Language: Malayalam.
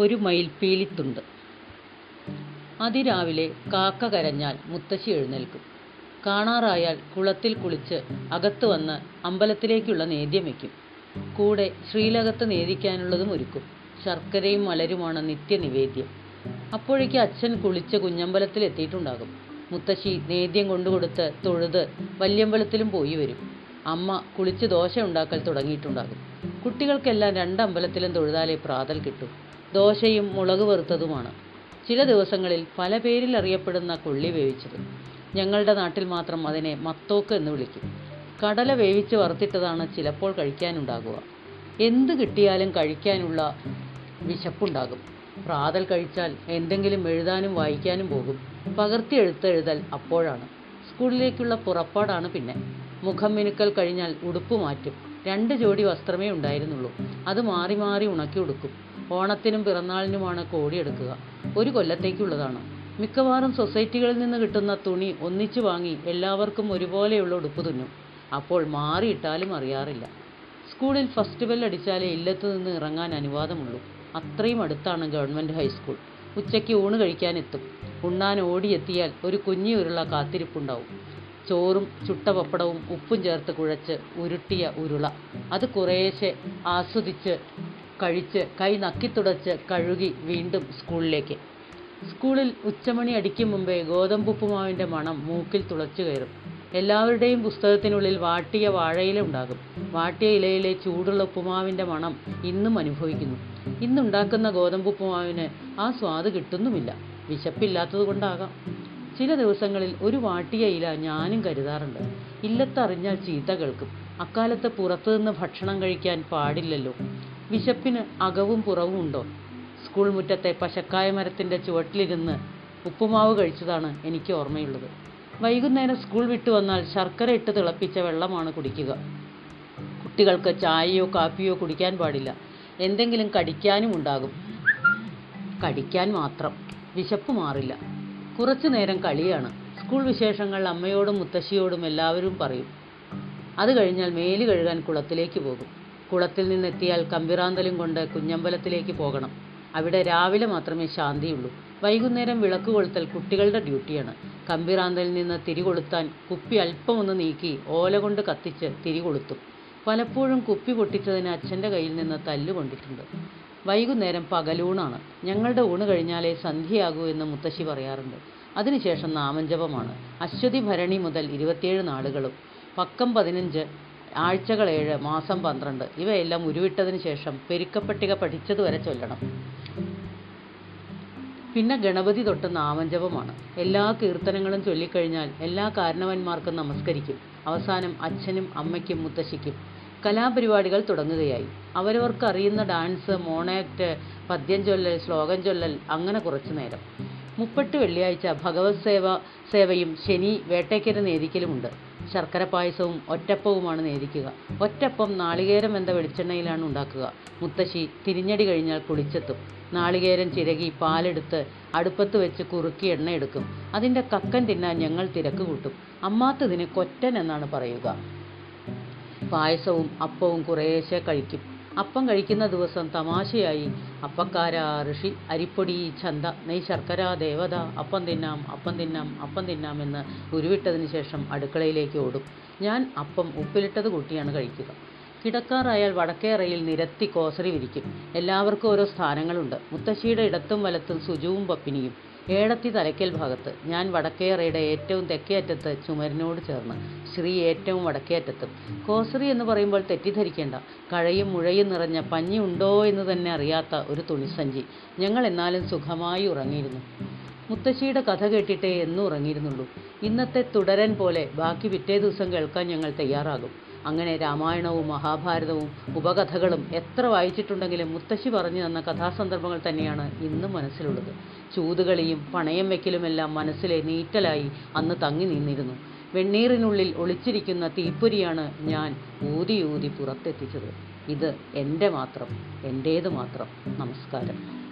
ഒരു മൈൽ മയിൽപ്പീലിത്തുണ്ട് അതിരാവിലെ കാക്ക കരഞ്ഞാൽ മുത്തശ്ശി എഴുന്നേൽക്കും. കാണാറായാൽ കുളത്തിൽ കുളിച്ച് അകത്തു വന്ന് അമ്പലത്തിലേക്കുള്ള നേദ്യം വയ്ക്കും. കൂടെ ശ്രീലകത്ത് നേദിക്കാനുള്ളതും ഒരുക്കും. ശർക്കരയും മലരുമാണ് നിത്യനിവേദ്യം. അപ്പോഴേക്ക് അച്ഛൻ കുളിച്ച് കുഞ്ഞമ്പലത്തിൽ എത്തിയിട്ടുണ്ടാകും. മുത്തശ്ശി നേദ്യം കൊണ്ടുകൊടുത്ത് തൊഴുത് വല്യമ്പലത്തിലും പോയി വരും. അമ്മ കുളിച്ച് ദോശ ഉണ്ടാക്കൽ തുടങ്ങിയിട്ടുണ്ടാകും. കുട്ടികൾക്കെല്ലാം രണ്ടമ്പലത്തിലും തൊഴുതാലേ പ്രാതൽ കിട്ടൂ. ദോശയും മുളക് വറുത്തതുമാണ്. ചില ദിവസങ്ങളിൽ പല പേരിൽ അറിയപ്പെടുന്ന കൊള്ളി വേവിച്ചത്. ഞങ്ങളുടെ നാട്ടിൽ മാത്രം അതിനെ മത്തോക്ക് എന്ന് വിളിക്കും. കടല വേവിച്ച് വറുത്തിട്ടതാണ് ചിലപ്പോൾ കഴിക്കാനുണ്ടാകുക. എന്ത് കിട്ടിയാലും കഴിക്കാനുള്ള വിശപ്പുണ്ടാകും. പ്രാതൽ കഴിച്ചാൽ എന്തെങ്കിലും എഴുതാനും വായിക്കാനും പോകും. പകർത്തി എഴുത്തെഴുതൽ അപ്പോഴാണ്. സ്കൂളിലേക്കുള്ള പുറപ്പാടാണ് പിന്നെ. മുഖം മിനുക്കൽ കഴിഞ്ഞാൽ ഉടുപ്പ് മാറ്റും. രണ്ട് ജോഡി വസ്ത്രമേ ഉണ്ടായിരുന്നുള്ളൂ. അത് മാറി മാറി ഉണക്കി ഉടുക്കും. ഓണത്തിനും പിറന്നാളിനുമാണ് കോടിയെടുക്കുക ഒരു കൊല്ലത്തേക്കുള്ളതാണ്. മിക്കവാറും സൊസൈറ്റികളിൽ നിന്ന് കിട്ടുന്ന തുണി ഒന്നിച്ചു വാങ്ങി എല്ലാവർക്കും ഒരുപോലെയുള്ള ഉടുപ്പ് തുന്നും. അപ്പോൾ മാറിയിട്ടാലും അറിയാറില്ല. സ്കൂളിൽ ഫസ്റ്റ് ബെൽ അടിച്ചാലേ ഇല്ലത്ത് നിന്ന് ഇറങ്ങാൻ അനുവാദമുള്ളൂ. അത്രയും അടുത്താണ് ഗവൺമെന്റ് ഹൈസ്കൂൾ. ഉച്ചയ്ക്ക് ഊണ് കഴിക്കാനെത്തും. ഉണ്ണാൻ ഓടിയെത്തിയാൽ ഒരു കുഞ്ഞി ഉരുള കാത്തിരിപ്പുണ്ടാവും. ചോറും ചുട്ട പപ്പടവും ഉപ്പും ചേർത്ത് കുഴച്ച് ഉരുട്ടിയ ഉരുള. അത് കുറേശ്ശെ ആസ്വദിച്ച് കഴിച്ച് കൈ നക്കിത്തുടച്ച് കഴുകി വീണ്ടും സ്കൂളിലേക്ക്. സ്കൂളിൽ ഉച്ചമണി അടിക്കും മുമ്പേ ഗോതമ്പുപ്പുമാവിന്റെ മണം മൂക്കിൽ തുളച്ചു കയറും. എല്ലാവരുടെയും പുസ്തകത്തിനുള്ളിൽ വാട്ടിയ വാഴയില ഉണ്ടാകും. വാട്ടിയ ഇലയിലെ ചൂടുള്ള ഉപ്പുമാവിന്റെ മണം ഇന്നും അനുഭവിക്കുന്നു. ഇന്നുണ്ടാക്കുന്ന ഗോതമ്പുപ്പുമാവിന് ആ സ്വാദ് കിട്ടുന്നുമില്ല. വിശപ്പില്ലാത്തത് കൊണ്ടാകാം. ചില ദിവസങ്ങളിൽ ഒരു വാട്ടിയ ഇല ഞാനും കരുതാറുണ്ട്. ഇല്ലത്തറിഞ്ഞാൽ ചീത്ത കേൾക്കും. അക്കാലത്ത് പുറത്തുനിന്ന് ഭക്ഷണം കഴിക്കാൻ പാടില്ലല്ലോ. വിശപ്പിന് അകവും പുറവും ഉണ്ടോ? സ്കൂൾ മുറ്റത്തെ പശക്കായ മരത്തിന്റെ ചുവട്ടിലിരുന്ന് ഉപ്പുമാവ് കഴിച്ചതാണ് എനിക്ക് ഓർമ്മയുള്ളത്. വൈകുന്നേരം സ്കൂൾ വിട്ടു വന്നാൽ ശർക്കര ഇട്ട് തിളപ്പിച്ച വെള്ളമാണ് കുടിക്കുക. കുട്ടികൾക്ക് ചായയോ കാപ്പിയോ കുടിക്കാൻ പാടില്ല. എന്തെങ്കിലും കടിക്കാനും ഉണ്ടാകും. കടിക്കാൻ മാത്രം. വിശപ്പ് മാറില്ല. കുറച്ചു നേരം കളിയാണ്. സ്കൂൾ വിശേഷങ്ങൾ അമ്മയോടും മുത്തശ്ശിയോടും എല്ലാവരും പറയും. അത് കഴിഞ്ഞാൽ മേൽ കഴുകാൻ കുളത്തിലേക്ക് പോകും. കുളത്തിൽ നിന്നെത്തിയാൽ കമ്പിറാന്തലും കൊണ്ട് കുഞ്ഞമ്പലത്തിലേക്ക് പോകണം. അവിടെ രാവിലെ മാത്രമേ ശാന്തിയുള്ളൂ. വൈകുന്നേരം വിളക്ക് കൊളുത്തൽ കുട്ടികളുടെ ഡ്യൂട്ടിയാണ്. കമ്പിറാന്തലിൽ നിന്ന് തിരി കൊളുത്താൻ കുപ്പി അല്പമൊന്ന് നീക്കി ഓല കൊണ്ട് കത്തിച്ച് തിരി കൊളുത്തും. പലപ്പോഴും കുപ്പി പൊട്ടിച്ചതിന് അച്ഛന്റെ കയ്യിൽ നിന്ന് തല്ലുകൊണ്ടിട്ടുണ്ട്. വൈകുന്നേരം പകലൂണാണ്. ഞങ്ങളുടെ ഊണ് കഴിഞ്ഞാലേ സന്ധ്യയാകൂ എന്ന് മുത്തശ്ശി പറയാറുണ്ട്. അതിനുശേഷം നാമജപമാണ്. അശ്വതി ഭരണി മുതൽ ഇരുപത്തിയേഴ് നാളുകളും പക്കം പതിനഞ്ച് ആഴ്ചകൾ ഏഴ് മാസം പന്ത്രണ്ട് ഇവയെല്ലാം ഉരുവിട്ടതിന് ശേഷം പെരുക്കപ്പട്ടിക പഠിച്ചതുവരെ ചൊല്ലണം. പിന്നെ ഗണപതി തൊട്ട് നാമജപമാണ്. എല്ലാ കീർത്തനങ്ങളും ചൊല്ലിക്കഴിഞ്ഞാൽ എല്ലാ കാരണവന്മാർക്കും നമസ്കരിക്കും. അവസാനം അച്ഛനും അമ്മയ്ക്കും മുത്തശ്ശിക്കും. കലാപരിപാടികൾ തുടങ്ങുകയായി. അവരവർക്ക് അറിയുന്ന ഡാൻസ് മോണാക്ട് പദ്യം ചൊല്ലൽ ശ്ലോകം ചൊല്ലൽ അങ്ങനെ കുറച്ചു നേരം. മുപ്പട്ട് വെള്ളിയാഴ്ച ഭഗവത് സേവ സേവയും ശനി വേട്ടയ്ക്കര നേദിക്കലുമുണ്ട് ശർക്കര പായസവും ഒറ്റപ്പവുമാണ് നേദിക്കുക ഒറ്റപ്പം നാളികേരം വെന്ത വെളിച്ചെണ്ണയിലാണ് ഉണ്ടാക്കുക. മുത്തശ്ശി തിരിഞ്ഞടി കഴിഞ്ഞാൽ കുളിച്ചെത്തും നാളികേരം ചിരകി പാലെടുത്ത് അടുപ്പത്ത് വെച്ച് കുറുക്കി എണ്ണയെടുക്കും. അതിന്റെ കക്കൻ തിന്നാൻ ഞങ്ങൾ തിരക്ക് കൂട്ടും. അമ്മാത്തതിന് കൊറ്റൻ എന്നാണ് പറയുക. പായസവും അപ്പവും കുറേശ്ശെ കഴിക്കും. അപ്പം കഴിക്കുന്ന ദിവസം തമാശയായി. അപ്പക്കാര ഋഷി അരിപ്പൊടി ചന്ത നെയ് ശർക്കര ദേവത അപ്പം തിന്നാം അപ്പം തിന്നാം അപ്പം തിന്നാം എന്ന് ഉരുവിട്ടതിന് ശേഷം അടുക്കളയിലേക്ക് ഓടും. ഞാൻ അപ്പം ഉപ്പിലിട്ടത് കൂട്ടിയാണ് കഴിക്കുക. കിടക്കാറായാൽ വടക്കേ അറയിൽ നിരത്തി കോസറി വിരിക്കും. എല്ലാവർക്കും ഓരോ സ്ഥാനങ്ങളുണ്ട്. മുത്തശ്ശിയുടെ ഇടത്തും വലത്തും സുജുവും പപ്പിനിയും. ഏടത്തി തലയ്ക്കൽ ഭാഗത്ത് ഞാൻ വടക്കേറയുടെ ഏറ്റവും തെക്കേ അറ്റത്ത് ചുമരിനോട് ചേർന്ന് ശ്രീ ഏറ്റവും വടക്കേ അറ്റത്തും കോസറി എന്ന് പറയുമ്പോൾ തെറ്റിദ്ധരിക്കേണ്ട കഴയും മുഴയും നിറഞ്ഞ പഞ്ഞി ഉണ്ടോ എന്ന് തന്നെ അറിയാത്ത ഒരു തുണിസഞ്ചി. ഞങ്ങൾ എന്നാലും സുഖമായി ഉറങ്ങിയിരുന്നു. മുത്തശ്ശിയുടെ കഥ കേട്ടിട്ടേ എന്നും ഉറങ്ങിയിരുന്നുള്ളൂ ഇന്നത്തെ തുടരൻ പോലെ ബാക്കി പിറ്റേ ദിവസം കേൾക്കാൻ ഞങ്ങൾ തയ്യാറാകും. അങ്ങനെ രാമായണവും മഹാഭാരതവും ഉപകഥകളും എത്ര വായിച്ചിട്ടുണ്ടെങ്കിലും മുത്തശ്ശി പറഞ്ഞു തന്ന കഥാസന്ദർഭങ്ങൾ തന്നെയാണ് ഇന്നും മനസ്സിലുള്ളത്. ചൂതുകളിയും പണയം വയ്ക്കലുമെല്ലാം മനസ്സിലെ നീറ്റലായി അന്ന് തങ്ങി നിന്നിരുന്നു. വെണ്ണീറിനുള്ളിൽ ഒളിച്ചിരിക്കുന്ന തീപ്പൊരിയാണ് ഞാൻ ഊതി ഊതി പുറത്തെത്തിച്ചത്. ഇത് എന്റെ മാത്രം എന്റേത് മാത്രം നമസ്കാരം.